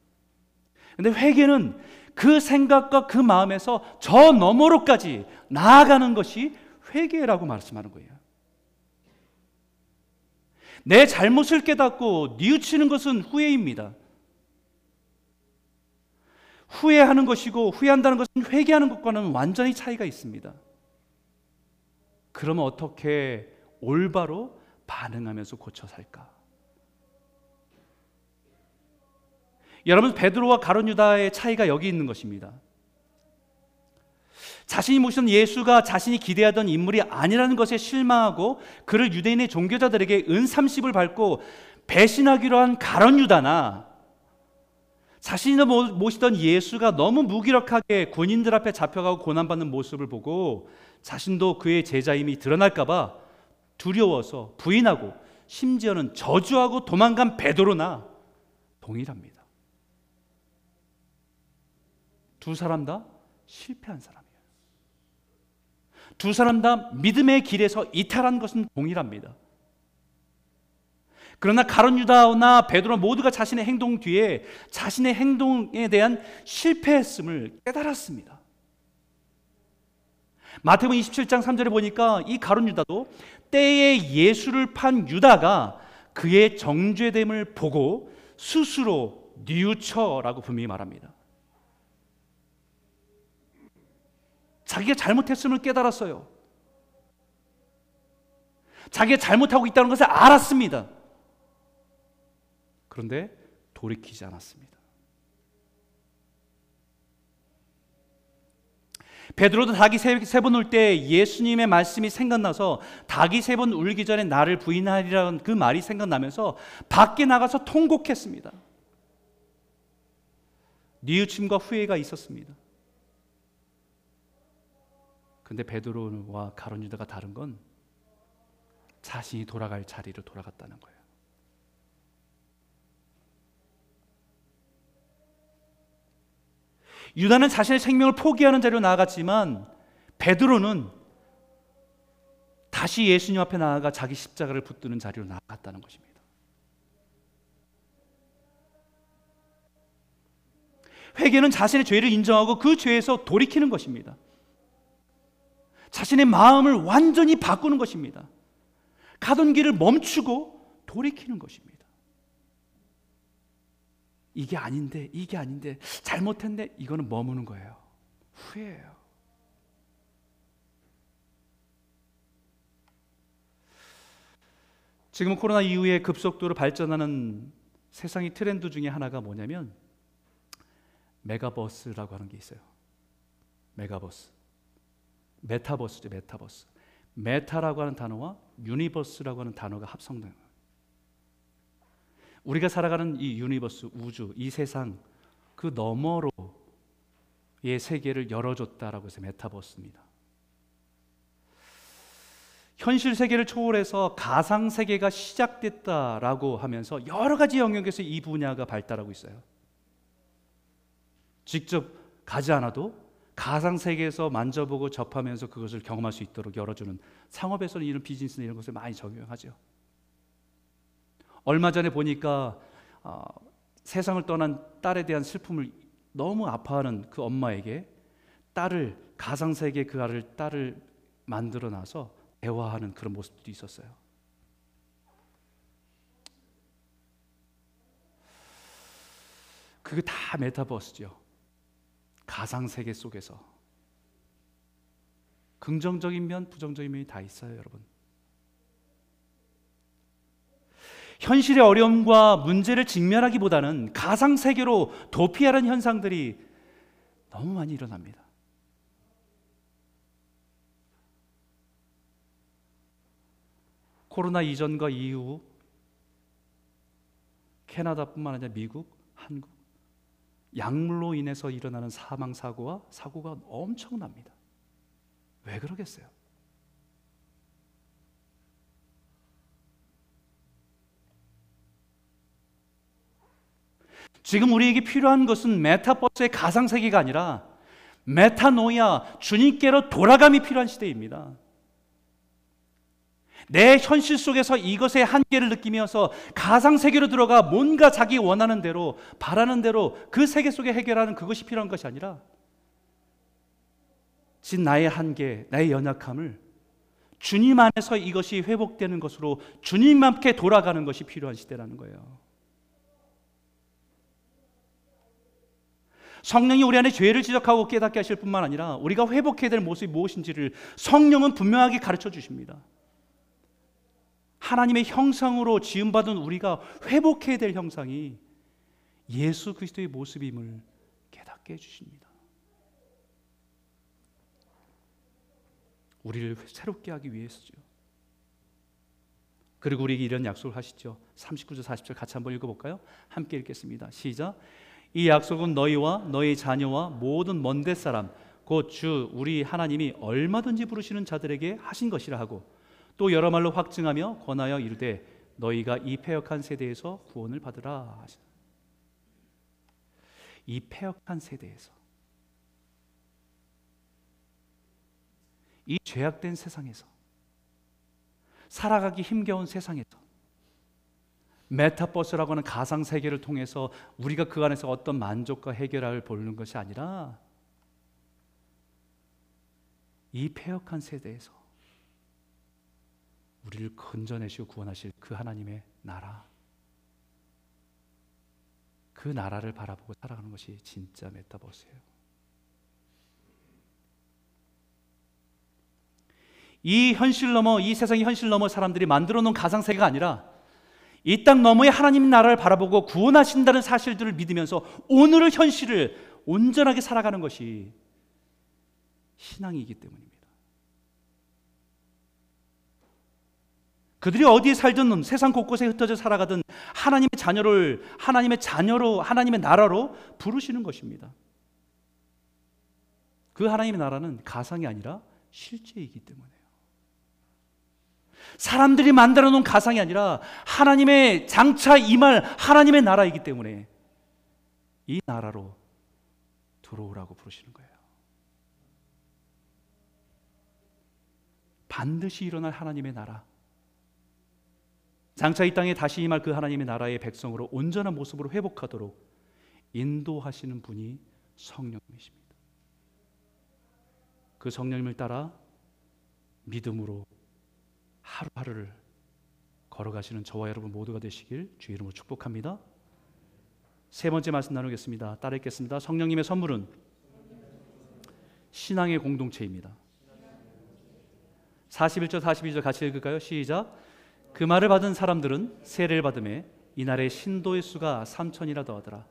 S1: 근데 회개는 그 생각과 그 마음에서 저 너머로까지 나아가는 것이 회개라고 말씀하는 거예요. 내 잘못을 깨닫고 뉘우치는 것은 후회입니다. 후회하는 것이고 후회한다는 것은 회개하는 것과는 완전히 차이가 있습니다. 그러면 어떻게 올바로 반응하면서 고쳐 살까? 여러분 베드로와 가론 유다의 차이가 여기 있는 것입니다. 자신이 모시던 예수가 자신이 기대하던 인물이 아니라는 것에 실망하고 그를 유대인의 종교자들에게 은 30을 밟고 배신하기로 한 가론 유다나 자신이 모시던 예수가 너무 무기력하게 군인들 앞에 잡혀가고 고난받는 모습을 보고 자신도 그의 제자임이 드러날까봐 두려워서 부인하고 심지어는 저주하고 도망간 베드로나 동일합니다. 두 사람 다 실패한 사람. 두 사람 다 믿음의 길에서 이탈한 것은 동일합니다. 그러나 가론 유다나 베드로 모두가 자신의 행동 뒤에 자신의 행동에 대한 실패했음을 깨달았습니다. 마태복음 27장 3절에 보니까 이 가론 유다도 때에 예수를 판 유다가 그의 정죄됨을 보고 스스로 뉘우쳐라고 분명히 말합니다. 자기가 잘못했음을 깨달았어요. 자기가 잘못하고 있다는 것을 알았습니다. 그런데 돌이키지 않았습니다. 베드로도 닭이 세 번 울 때 예수님의 말씀이 생각나서 닭이 세 번 울기 전에 나를 부인하리라는 그 말이 생각나면서 밖에 나가서 통곡했습니다. 뉘우침과 후회가 있었습니다. 근데 베드로와 가론 유다가 다른 건 자신이 돌아갈 자리로 돌아갔다는 거예요. 유다는 자신의 생명을 포기하는 자리로 나아갔지만 베드로는 다시 예수님 앞에 나아가 자기 십자가를 붙드는 자리로 나아갔다는 것입니다. 회개는 자신의 죄를 인정하고 그 죄에서 돌이키는 것입니다. 자신의 마음을 완전히 바꾸는 것입니다. 가던 길을 멈추고 돌이키는 것입니다. 이게 아닌데, 이게 아닌데, 잘못했네, 이거는 머무는 거예요. 후회해요. 지금 코로나 이후에 급속도로 발전하는 세상의 트렌드 중에 하나가 뭐냐면 메가버스라고 하는 게 있어요. 메가버스. 메타버스죠, 메타버스. 메타라고 하는 단어와 universe라고 하는 단어가 합성된. 우리가 살아가는 이 universe, 우주, 이 세상 그 너머로의 세계를 열어줬다라고 해서 메타버스입니다. 현실 세계를 초월해서 가상 세계가 시작됐다라고 하면서 여러 가지 영역에서 이 분야가 발달하고 있어요. 직접 가지 않아도 가상 세계에서 만져보고 접하면서 그것을 경험할 수 있도록 열어주는 상업에서는 이런 비즈니스나 이런 것을 많이 적용하죠. 얼마 전에 보니까 어, 세상을 떠난 딸에 대한 슬픔을 너무 아파하는 그 엄마에게 딸을 가상 세계 그 아를 딸을 만들어 놔서 대화하는 그런 모습도 있었어요. 그게 다 메타버스죠. 가상 세계 속에서 긍정적인 면, 부정적인 면이 다 있어요, 여러분. 현실의 어려움과 문제를 직면하기보다는 가상 세계로 도피하는 현상들이 너무 많이 일어납니다. 코로나 이전과 이후 캐나다뿐만 아니라 미국, 한국 약물로 인해서 일어나는 사망 사고와 사고가 엄청납니다. 왜 그러겠어요? 지금 우리에게 필요한 것은 메타버스의 가상 세계가 아니라 메타노야 주님께로 돌아감이 필요한 시대입니다. 내 현실 속에서 이것의 한계를 느끼면서 가상 세계로 들어가 뭔가 자기 원하는 대로 바라는 대로 그 세계 속에 해결하는 그것이 필요한 것이 아니라 진 나의 한계, 나의 연약함을 주님 안에서 이것이 회복되는 것으로 주님 함께 돌아가는 것이 필요한 시대라는 거예요. 성령이 우리 안에 죄를 지적하고 깨닫게 하실 뿐만 아니라 우리가 회복해야 될 모습이 무엇인지를 성령은 분명하게 가르쳐 주십니다. 하나님의 형상으로 지음받은 우리가 회복해야 될 형상이 예수 그리스도의 모습임을 깨닫게 해주십니다. 우리를 새롭게 하기 위해서죠. 그리고 우리에게 이런 약속을 하시죠. 39절 40절 같이 한번 읽어볼까요? 함께 읽겠습니다. 시작. 이 약속은 너희와 너희 자녀와 모든 먼데 사람 곧 주 우리 하나님이 얼마든지 부르시는 자들에게 하신 것이라 하고 또 여러 말로 확증하며 권하여 이르되 너희가 이 패역한 세대에서 구원을 받으라 이 패역한 세대에서. 이 죄악된 세상에서. 살아가기 힘겨운 세상에서 메타버스라고 하는 가상 세계를 통해서 우리가 그 안에서 어떤 만족과 해결을 보는 것이 아니라 이 패역한 세대에서 우리를 건져내시고 구원하실 그 하나님의 나라. 그 나라를 바라보고 살아가는 것이 진짜 메타버스예요. 이 현실 넘어 이 세상의 현실 넘어 사람들이 만들어 놓은 가상 세계가 아니라 이 땅 너머의 하나님 나라를 바라보고 구원하신다는 사실들을 믿으면서 오늘의 현실을 온전하게 살아가는 것이 신앙이기 때문입니다. 그들이 어디에 살든 세상 곳곳에 흩어져 살아가든 하나님의 자녀를 하나님의 자녀로 하나님의 나라로 부르시는 것입니다. 그 하나님의 나라는 가상이 아니라 실제이기 때문에요. 사람들이 만들어 놓은 가상이 아니라 하나님의 장차 임할 하나님의 나라이기 때문에 이 나라로 들어오라고 부르시는 거예요. 반드시 일어날 하나님의 나라. 장차 이 땅에 다시 임할 그 하나님의 나라의 백성으로 온전한 모습으로 회복하도록 인도하시는 분이 성령님이십니다. 그 성령님을 따라 믿음으로 하루하루를 걸어가시는 저와 여러분 모두가 되시길 주 이름으로 축복합니다. 세 번째 말씀 나누겠습니다. 따르겠습니다. 성령님의 선물은 신앙의 공동체입니다. 41절 42절 같이 읽을까요? 시작. 그 말을 받은 사람들은 세례를 받음에 이날의 신도의 수가 3천이라 더하더라.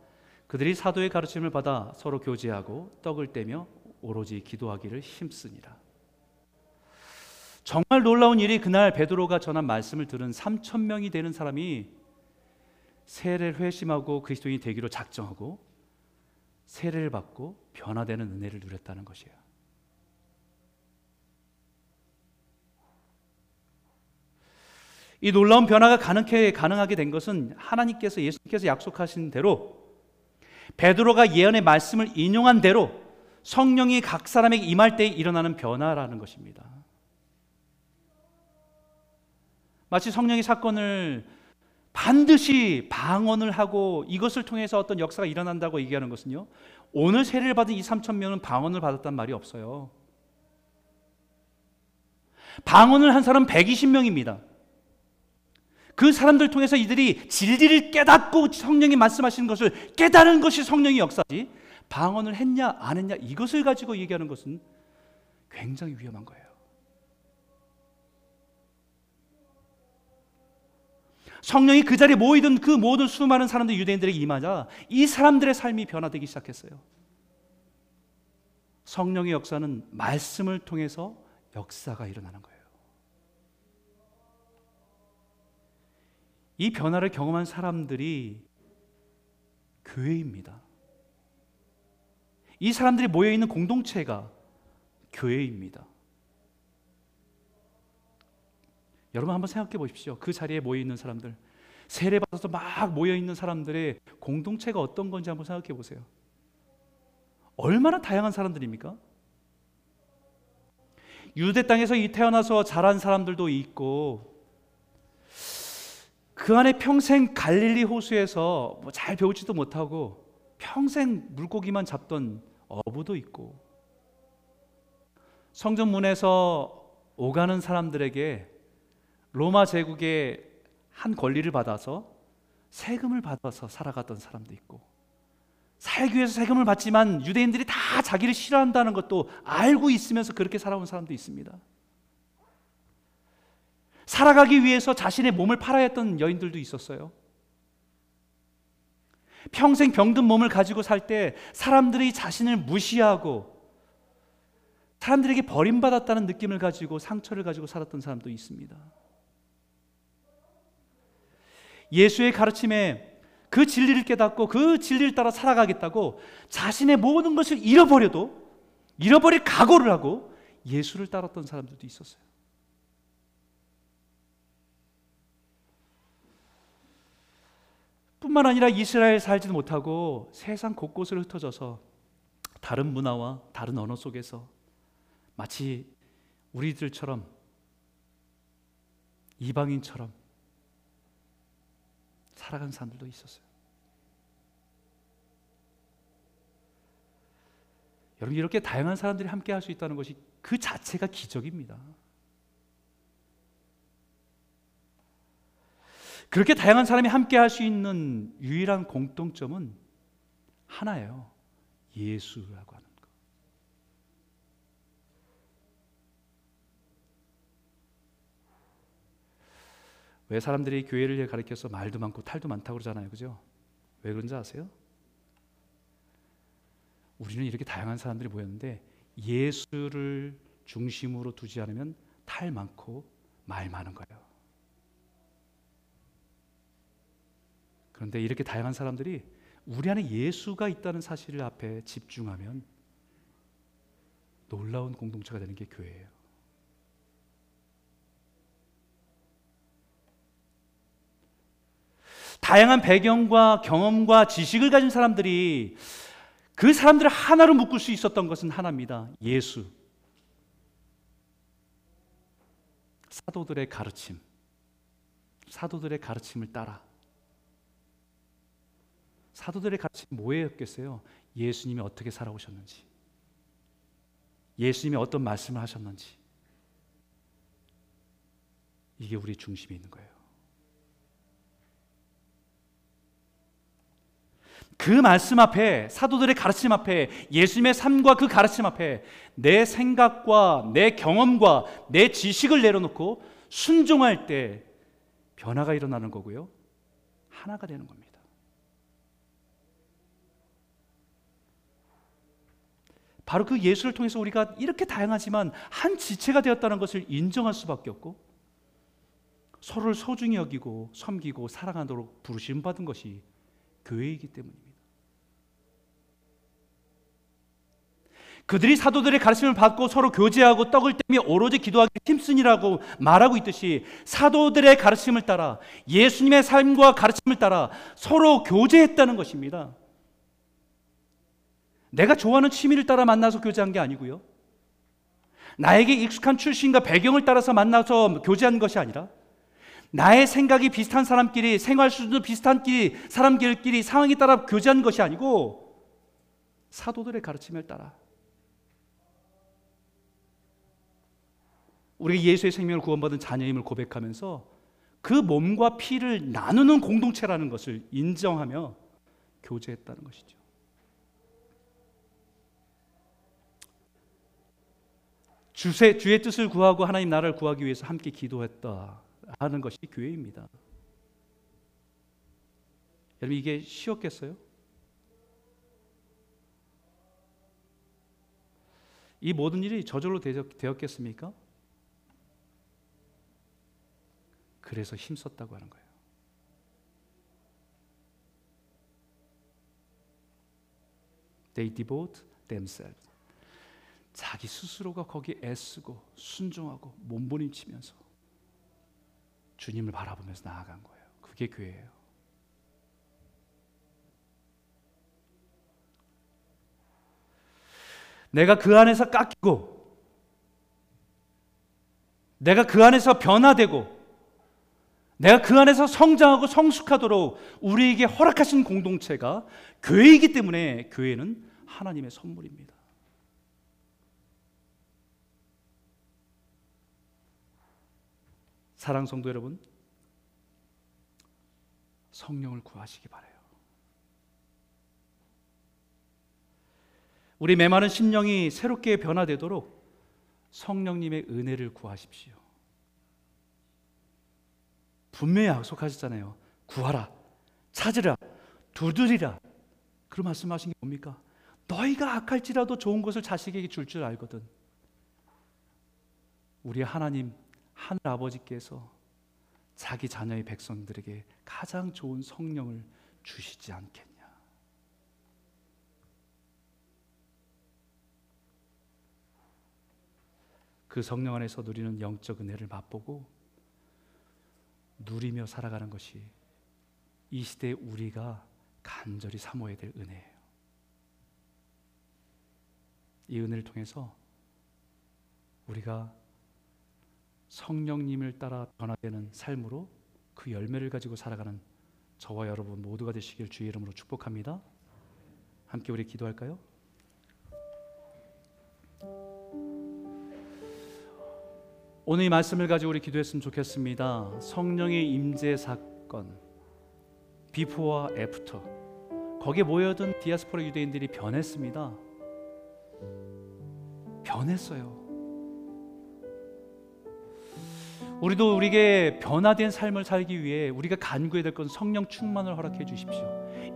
S1: 그들이 사도의 가르침을 받아 서로 교제하고 떡을 떼며 오로지 기도하기를 힘쓰니라. 정말 놀라운 일이 그날 베드로가 전한 말씀을 들은 3천 명이 되는 사람이 세례를 회심하고 그리스도인이 되기로 작정하고 세례를 받고 변화되는 은혜를 누렸다는 것이에요. 이 놀라운 변화가 가능해 가능하게 된 것은 하나님께서 예수님께서 약속하신 대로 베드로가 예언의 말씀을 인용한 대로 성령이 각 사람에게 임할 때 일어나는 변화라는 것입니다. 마치 성령의 사건을 반드시 방언을 하고 이것을 통해서 어떤 역사가 일어난다고 얘기하는 것은요. 오늘 세례를 받은 이 3천 명은 방언을 받았단 말이 없어요. 방언을 한 사람 120명입니다. 그 사람들 통해서 이들이 진리를 깨닫고 성령이 말씀하시는 것을 깨달은 것이 성령의 역사지. 방언을 했냐 안 했냐 이것을 가지고 얘기하는 것은 굉장히 위험한 거예요. 성령이 그 자리에 모이던 그 모든 수많은 사람들 유대인들에게 임하자 이 사람들의 삶이 변화되기 시작했어요. 성령의 역사는 말씀을 통해서 역사가 일어나는 거예요. 이 변화를 경험한 사람들이 교회입니다. 이 사람들이 모여 있는 공동체가 교회입니다. 여러분 한번 생각해 보십시오. 그 자리에 모여 있는 사람들, 세례 받아서 막 모여 있는 사람들의 공동체가 어떤 건지 한번 생각해 보세요. 얼마나 다양한 사람들입니까? 유대 땅에서 이 태어나서 자란 사람들도 있고 그 안에 평생 갈릴리 호수에서 뭐 잘 배우지도 못하고 평생 물고기만 잡던 어부도 있고 성전 문에서 오가는 사람들에게 로마 제국의 한 권리를 받아서 세금을 받아서 살아갔던 사람도 있고 살기 위해서 세금을 받지만 유대인들이 다 자기를 싫어한다는 것도 알고 있으면서 그렇게 살아온 사람도 있습니다. 살아가기 위해서 자신의 몸을 팔아야 했던 여인들도 있었어요. 평생 병든 몸을 가지고 살 때 사람들이 자신을 무시하고 사람들에게 버림받았다는 느낌을 가지고 상처를 가지고 살았던 사람도 있습니다. 예수의 가르침에 그 진리를 깨닫고 그 진리를 따라 살아가겠다고 자신의 모든 것을 잃어버려도 잃어버릴 각오를 하고 예수를 따랐던 사람들도 있었어요. 뿐만 아니라 이스라엘 살지도 못하고 세상 곳곳을 흩어져서 다른 문화와 다른 언어 속에서 마치 우리들처럼 이방인처럼 살아간 사람들도 있었어요. 여러분 이렇게 다양한 사람들이 함께 할 수 있다는 것이 그 자체가 기적입니다. 그렇게 다양한 사람이 함께 할 수 있는 유일한 공통점은 하나예요. 예수라고 하는 것. 왜 사람들이 교회를 가리켜서 말도 많고 탈도 많다고 그러잖아요. 그죠? 왜 그런지 아세요? 우리는 이렇게 다양한 사람들이 모였는데 예수를 중심으로 두지 않으면 탈 많고 말 많은 거예요. 그런데 이렇게 다양한 사람들이 우리 안에 예수가 있다는 사실을 앞에 집중하면 놀라운 공동체가 되는 게 교회예요. 다양한 배경과 경험과 지식을 가진 사람들이 그 사람들을 하나로 묶을 수 있었던 것은 하나입니다. 예수. 사도들의 가르침. 사도들의 가르침을 따라. 사도들의 가르침 뭐였겠어요? 예수님이 어떻게 살아오셨는지. 예수님이 어떤 말씀을 하셨는지. 이게 우리 중심에 있는 거예요. 그 말씀 앞에 사도들의 가르침 앞에 예수님의 삶과 그 가르침 앞에 내 생각과 내 경험과 내 지식을 내려놓고 순종할 때 변화가 일어나는 거고요. 하나가 되는 겁니다. 바로 그 예수를 통해서 우리가 이렇게 다양하지만 한 지체가 되었다는 것을 인정할 수밖에 없고 서로를 소중히 여기고 섬기고 사랑하도록 부르심 받은 것이 교회이기 때문입니다. 그들이 사도들의 가르침을 받고 서로 교제하고 떡을 떼며 오로지 기도하기 힘쓰니라고 말하고 있듯이 사도들의 가르침을 따라 예수님의 삶과 가르침을 따라 서로 교제했다는 것입니다. 내가 좋아하는 취미를 따라 만나서 교제한 게 아니고요. 나에게 익숙한 출신과 배경을 따라서 만나서 교제한 것이 아니라 나의 생각이 비슷한 사람끼리 생활 수준도 비슷한 끼리 사람들끼리 상황에 따라 교제한 것이 아니고 사도들의 가르침을 따라 우리가 예수의 생명을 구원받은 자녀임을 고백하면서 그 몸과 피를 나누는 공동체라는 것을 인정하며 교제했다는 것이죠. 주세, 주의 뜻을 구하고 하나님 나라를 구하기 위해서 함께 기도했다 하는 것이 교회입니다. 여러분 이게 쉬웠겠어요? 이 모든 일이 저절로 되었겠습니까? 그래서 힘썼다고 하는 거예요. They themselves. 자기 스스로가 거기에 애쓰고 순종하고 몸부림치면서 주님을 바라보면서 나아간 거예요. 그게 교회예요. 내가 그 안에서 깎이고 내가 그 안에서 변화되고 내가 그 안에서 성장하고 성숙하도록 우리에게 허락하신 공동체가 교회이기 때문에 교회는 하나님의 선물입니다. 사랑 성도 여러분, 성령을 구하시기 바래요. 우리 메마른 심령이 새롭게 변화되도록 성령님의 은혜를 구하십시오. 분명히 약속하셨잖아요. 구하라, 찾으라, 두드리라. 그런 말씀하신 게 뭡니까? 너희가 악할지라도 좋은 것을 자식에게 줄 줄 알거든. 우리 하나님 하늘 아버지께서 자기 자녀의 백성들에게 가장 좋은 성령을 주시지 않겠냐. 그 성령 안에서 누리는 영적 은혜를 맛보고 누리며 살아가는 것이 이 시대에 우리가 간절히 사모해야 될 은혜예요. 이 은혜를 통해서 우리가 성령님을 따라 변화되는 삶으로 그 열매를 가지고 살아가는 저와 여러분 모두가 되시길 주의 이름으로 축복합니다. 함께 우리 기도할까요? 오늘 이 말씀을 가지고 우리 기도했으면 좋겠습니다. 성령의 임재 사건 비포와 애프터 거기에 모여든 디아스포라 유대인들이 변했습니다. 변했어요. 우리도 우리에게 변화된 삶을 살기 위해 우리가 간구해야 될 건 성령 충만을 허락해 주십시오.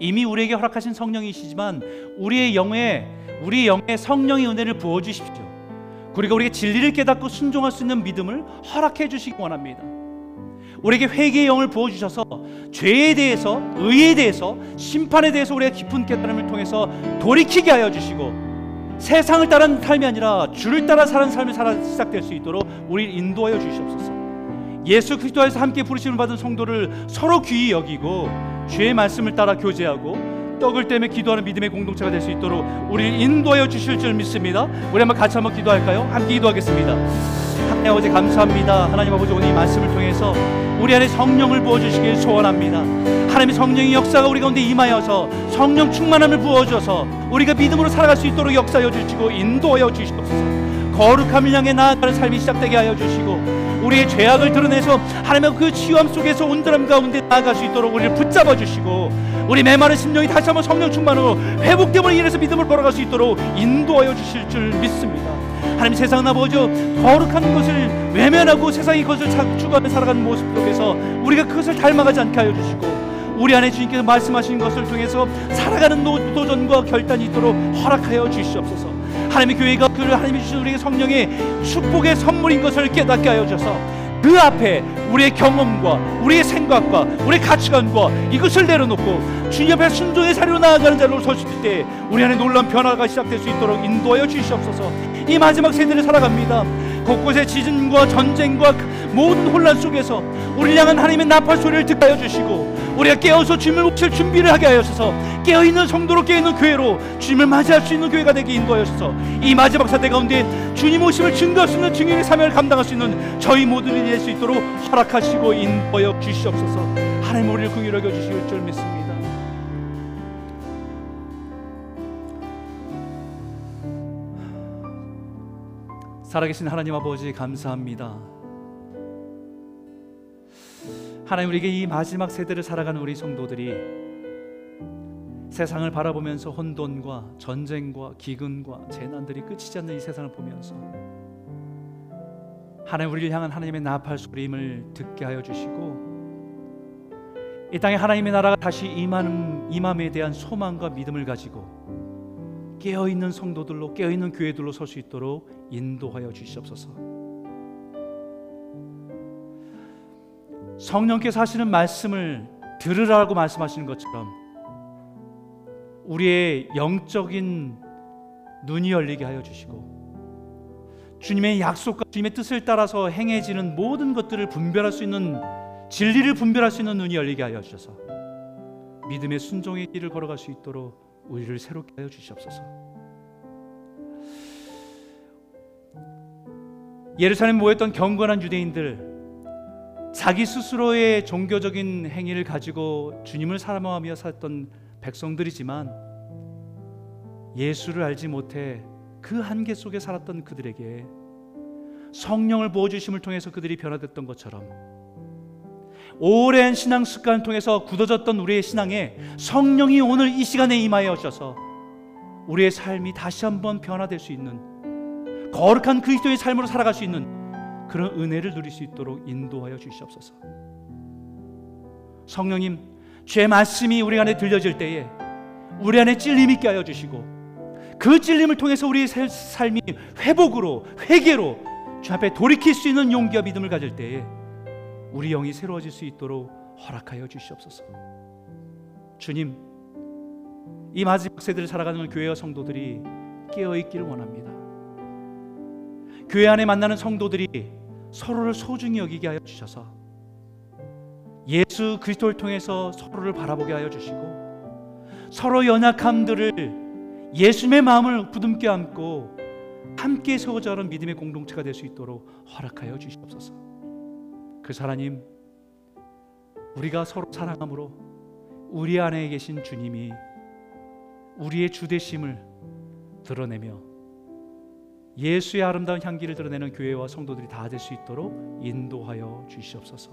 S1: 이미 우리에게 허락하신 성령이시지만 우리의 영에 우리 영에 성령의 은혜를 부어 주십시오. 우리가 진리를 깨닫고 순종할 수 있는 믿음을 허락해 주시기 원합니다. 우리에게 회개의 영을 부어 주셔서 죄에 대해서 의에 대해서 심판에 대해서 우리가 깊은 깨달음을 통해서 돌이키게 하여 주시고 세상을 따른 삶이 아니라 주를 따라 사는 삶이 살아 시작될 수 있도록 우리를 인도하여 주시옵소서. 예수 그리스도에서 함께 부르심을 받은 성도를 서로 귀히 여기고 주의 말씀을 따라 교제하고 떡을 떼며 기도하는 믿음의 공동체가 될 수 있도록 우리를 인도하여 주실 줄 믿습니다. 우리 한번 같이 한번 기도할까요? 함께 기도하겠습니다. 하나님 아버지 감사합니다. 하나님 아버지 오늘 이 말씀을 통해서 우리 안에 성령을 부어 주시길 소원합니다. 하나님의 성령의 역사가 우리 가운데 임하여서 성령 충만함을 부어 줘서 우리가 믿음으로 살아갈 수 있도록 역사하여 주시고 인도하여 주시옵소서. 거룩함을 향해 나아가는 삶이 시작되게 하여 주시고
S2: 우리의 죄악을 드러내서 하나님의 그 치유함 속에서 온전함 가운데 나아갈 수 있도록 우리를 붙잡아 주시고 우리 메마른 심령이 다시 한번 성령 충만으로 회복됨을 인해서 믿음을 걸어갈 수 있도록 인도하여 주실 줄 믿습니다. 하나님 세상 아버지 거룩한 것을 외면하고 세상이 그것을 추구하며 살아가는 모습 속에서 우리가 그것을 닮아가지 않게 하여 주시고 우리 안에 주님께서 말씀하신 것을 통해서 살아가는 도전과 결단이 있도록 허락하여 주시옵소서. 하나님의 교회가 그 하나님이 주신 우리에게 성령의 축복의 선물인 것을 깨닫게 하여 주셔서 그 앞에 우리의 경험과 우리의 생각과 우리의 가치관과 이것을 내려놓고 주님 앞에 순종의 자리로 나아가는 자리로 설 수 있을 때 우리 안에 놀라운 변화가 시작될 수 있도록 인도하여 주시옵소서. 이 마지막 세대를 살아갑니다. 곳곳에 지진과 전쟁과 모든 혼란 속에서 우리를 향한 하나님의 나팔 소리를 듣게 하여 주시고 우리가 깨어서 주님을 모실 준비를 하게 하여서 깨어있는 성도로 깨어있는 교회로 주님을 맞이할 수 있는 교회가 되게 인도하여서 이 마지막 사대 가운데 주님 오심을 증거할 수 있는 증인의 사명을 감당할 수 있는 저희 모두를 낼수 있도록 허락하시고 인도하여 주시옵소서 하나님 우리를 긍휼히 여겨 주실 줄 믿습니다
S1: 살아계신 하나님 아버지 감사합니다. 하나님 우리에게 이 마지막 세대를 살아가는 우리 성도들이 세상을 바라보면서 혼돈과 전쟁과 기근과 재난들이 끝이지 않는 이 세상을 보면서 하나님 우리를 향한 하나님의 나팔 소리임을 듣게 하여 주시고 이 땅에 하나님의 나라가 다시 임하는 임함에 대한 소망과 믿음을 가지고 깨어 있는 성도들로 깨어 있는 교회들로 설 수 있도록 인도하여 주시옵소서. 성령께서 하시는 말씀을 들으라고 말씀하시는 것처럼 우리의 영적인 눈이 열리게 하여 주시고 주님의 약속과 주님의 뜻을 따라서 행해지는 모든 것들을 분별할 수 있는 진리를 분별할 수 있는 눈이 열리게 하여 주셔서 믿음의 순종의 길을 걸어갈 수 있도록 우리를 새롭게 하여 주시옵소서. 예루살렘 모였던 경건한 유대인들 자기 스스로의 종교적인 행위를 가지고 주님을 사랑하며 살던 백성들이지만 예수를 알지 못해 그 한계 속에 살았던 그들에게 성령을 부어 주심을 통해서 그들이 변화됐던 것처럼 오랜 신앙 습관을 통해서 굳어졌던 우리의 신앙에 성령이 오늘 이 시간에 임하여 오셔서 우리의 삶이 다시 한번 변화될 수 있는 거룩한 그리스도의 삶으로 살아갈 수 있는 그런 은혜를 누릴 수 있도록 인도하여 주시옵소서. 성령님, 죄 말씀이 우리 안에 들려질 때에 우리 안에 찔림 있게 하여 주시고 그 찔림을 통해서 우리의 삶이 회복으로 회개로 주 앞에 돌이킬 수 있는 용기와 믿음을 가질 때에 우리 영이 새로워질 수 있도록 허락하여 주시옵소서. 주님, 이 마지막 세대를 살아가는 교회와 성도들이 깨어 있기를 원합니다. 교회 안에 만나는 성도들이 서로를 소중히 여기게 하여 주셔서 예수 그리스도를 통해서 서로를 바라보게 하여 주시고 서로 연약함들을 예수님의 마음을 부듬게 안고 함께 세워자는 믿음의 공동체가 될 수 있도록 허락하여 주시옵소서. 그 하나님 우리가 서로 사랑함으로 우리 안에 계신 주님이 우리의 주대심을 드러내며 예수의 아름다운 향기를 드러내는 교회와 성도들이 다 될 수 있도록 인도하여 주시옵소서.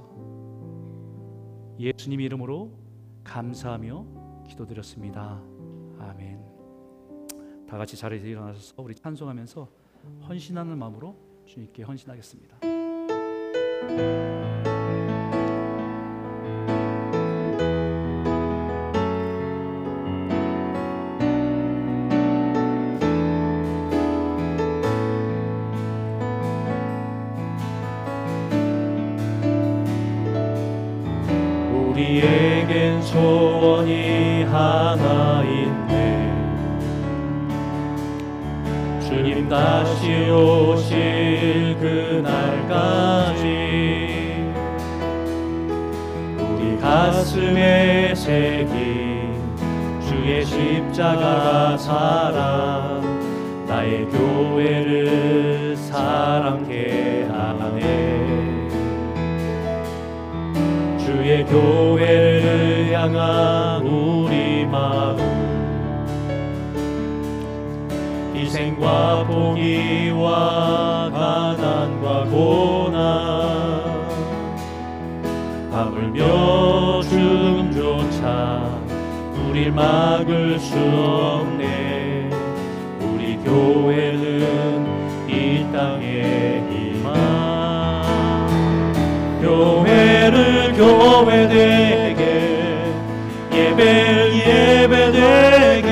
S1: 예수님 이름으로 감사하며 기도드렸습니다. 아멘. 다 같이 자리에서 일어나셔서 우리 찬송하면서 헌신하는 마음으로 주님께 헌신하겠습니다. 사랑 나의 교회를 사랑케 하네. 주의 교회를 향한 우리 마음. 희생과 포기와 가난과 고난.
S2: 울며 죽음조차 우릴 막을 수 교회를 교회 되게 예배를 예배 되게.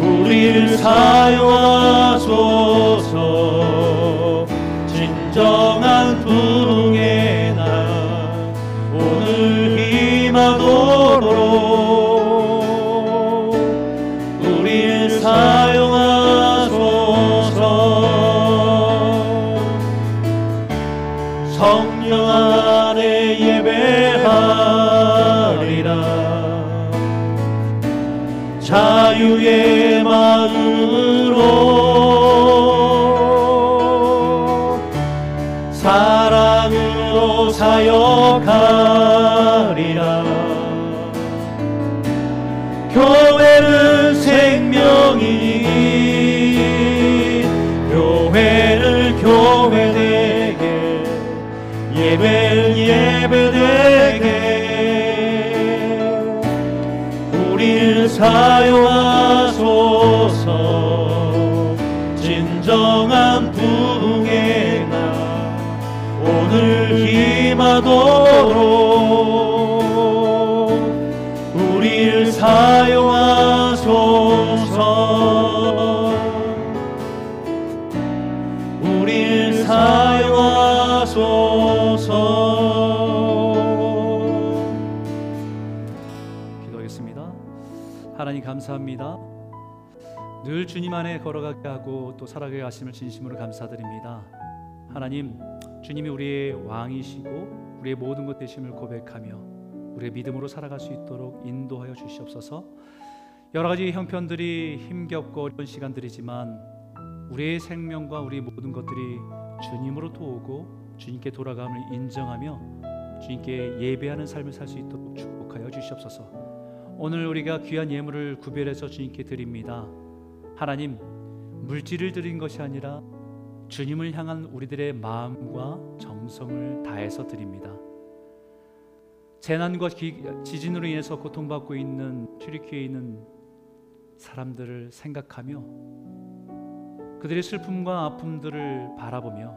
S2: 우리를 사용
S1: 감사합니다. 늘 주님 안에 걸어가게 하고 또 살아가게 하심을 진심으로 감사드립니다. 하나님, 주님이 우리의 왕이시고 우리의 모든 것 되심을 고백하며 우리의 믿음으로 살아갈 수 있도록 인도하여 주시옵소서. 여러 가지 형편들이 힘겹고 어려운 시간들이지만 우리의 생명과 우리 모든 것들이 주님으로 도우고 주님께 돌아감을 인정하며 주님께 예배하는 삶을 살 수 있도록 축복하여 주시옵소서. 오늘 우리가 귀한 예물을 구별해서 주님께 드립니다. 하나님, 물질을 드린 것이 아니라 주님을 향한 우리들의 마음과 정성을 다해서 드립니다. 재난과 기- 지진으로 인해서 고통받고 있는 튀르키에 있는 사람들을 생각하며 그들의 슬픔과 아픔들을 바라보며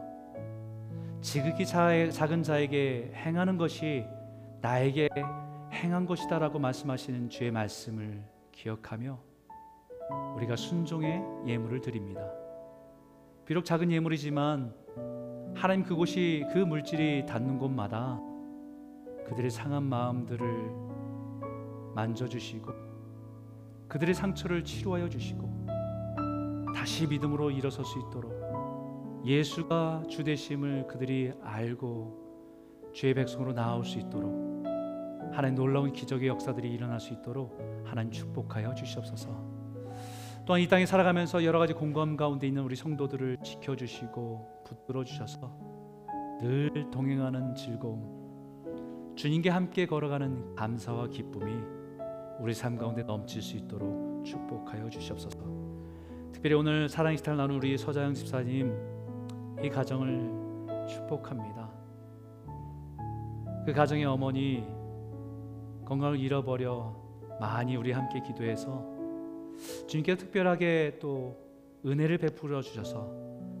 S1: 지극히 자- 작은 자에게 행하는 것이 나에게 행한 것이다라고 말씀하시는 주의 말씀을 기억하며 우리가 순종의 예물을 드립니다. 비록 작은 예물이지만 하나님 그곳이 그 물질이 닿는 곳마다 그들의 상한 마음들을 만져주시고 그들의 상처를 치료하여 주시고 다시 믿음으로 일어설 수 있도록 예수가 주 되심을 그들이 알고 주의 백성으로 나올 수 있도록 하나님 놀라운 기적의 역사들이 일어날 수 있도록 하나님 축복하여 주시옵소서. 또한 이 땅에 살아가면서 여러 가지 공감 가운데 있는 우리 성도들을 지켜주시고 붙들어 주셔서 늘 동행하는 즐거움, 주님께 함께 걸어가는 감사와 기쁨이 우리 삶 가운데 넘칠 수 있도록 축복하여 주시옵소서. 특별히 오늘 사랑의 식탁을 나눈 우리 서자영 집사님 이 가정을 축복합니다. 그 가정의 어머니 건강을 잃어버려 많이 우리 함께 기도해서 주님께서 특별하게 또 은혜를 베풀어 주셔서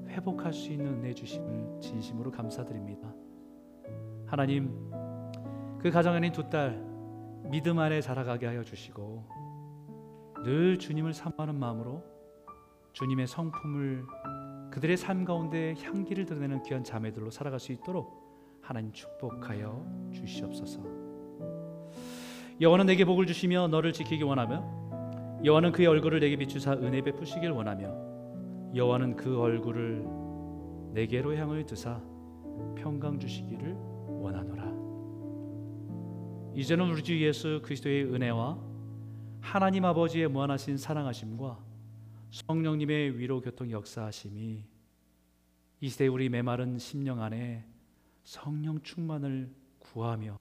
S1: 회복할 수 있는 은혜 주심을 진심으로 감사드립니다. 하나님 그 가정 안에 두딸 믿음 안에 자라가게 하여 주시고 늘 주님을 사모하는 마음으로 주님의 성품을 그들의 삶 가운데 향기를 드러내는 귀한 자매들로 살아갈 수 있도록 하나님 축복하여 주시옵소서. 여호와는 내게 복을 주시며 너를 지키기 원하며 여호와는 그의 얼굴을 내게 비추사 은혜 베푸시길 원하며 여호와는 그 얼굴을 내게로 향을 드사 평강 주시기를 원하노라. 이제는 우리 주 예수 그리스도의 은혜와 하나님 아버지의 무한하신 사랑하심과 성령님의 위로 교통 역사하심이 이 시대 우리 메마른 심령 안에 성령 충만을 구하며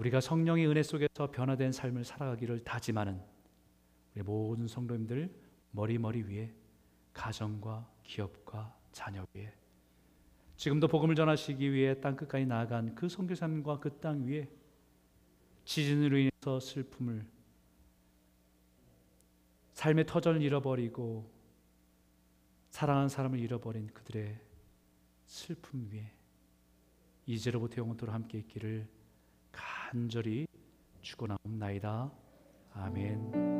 S1: 우리가 성령의 은혜 속에서 변화된 삶을 살아가기를 다짐하는 우리 모든 성도님들 머리머리 위에 가정과 기업과 자녀 위에 지금도 복음을 전하시기 위해 땅 끝까지 나아간 그 선교사님과 그 땅 위에 지진으로 인해서 슬픔을 삶의 터전을 잃어버리고 사랑하는 사람을 잃어버린 그들의 슬픔 위에 이제로부터 영원토록 함께 있기를 간절히 축원하옵나이다. 아멘.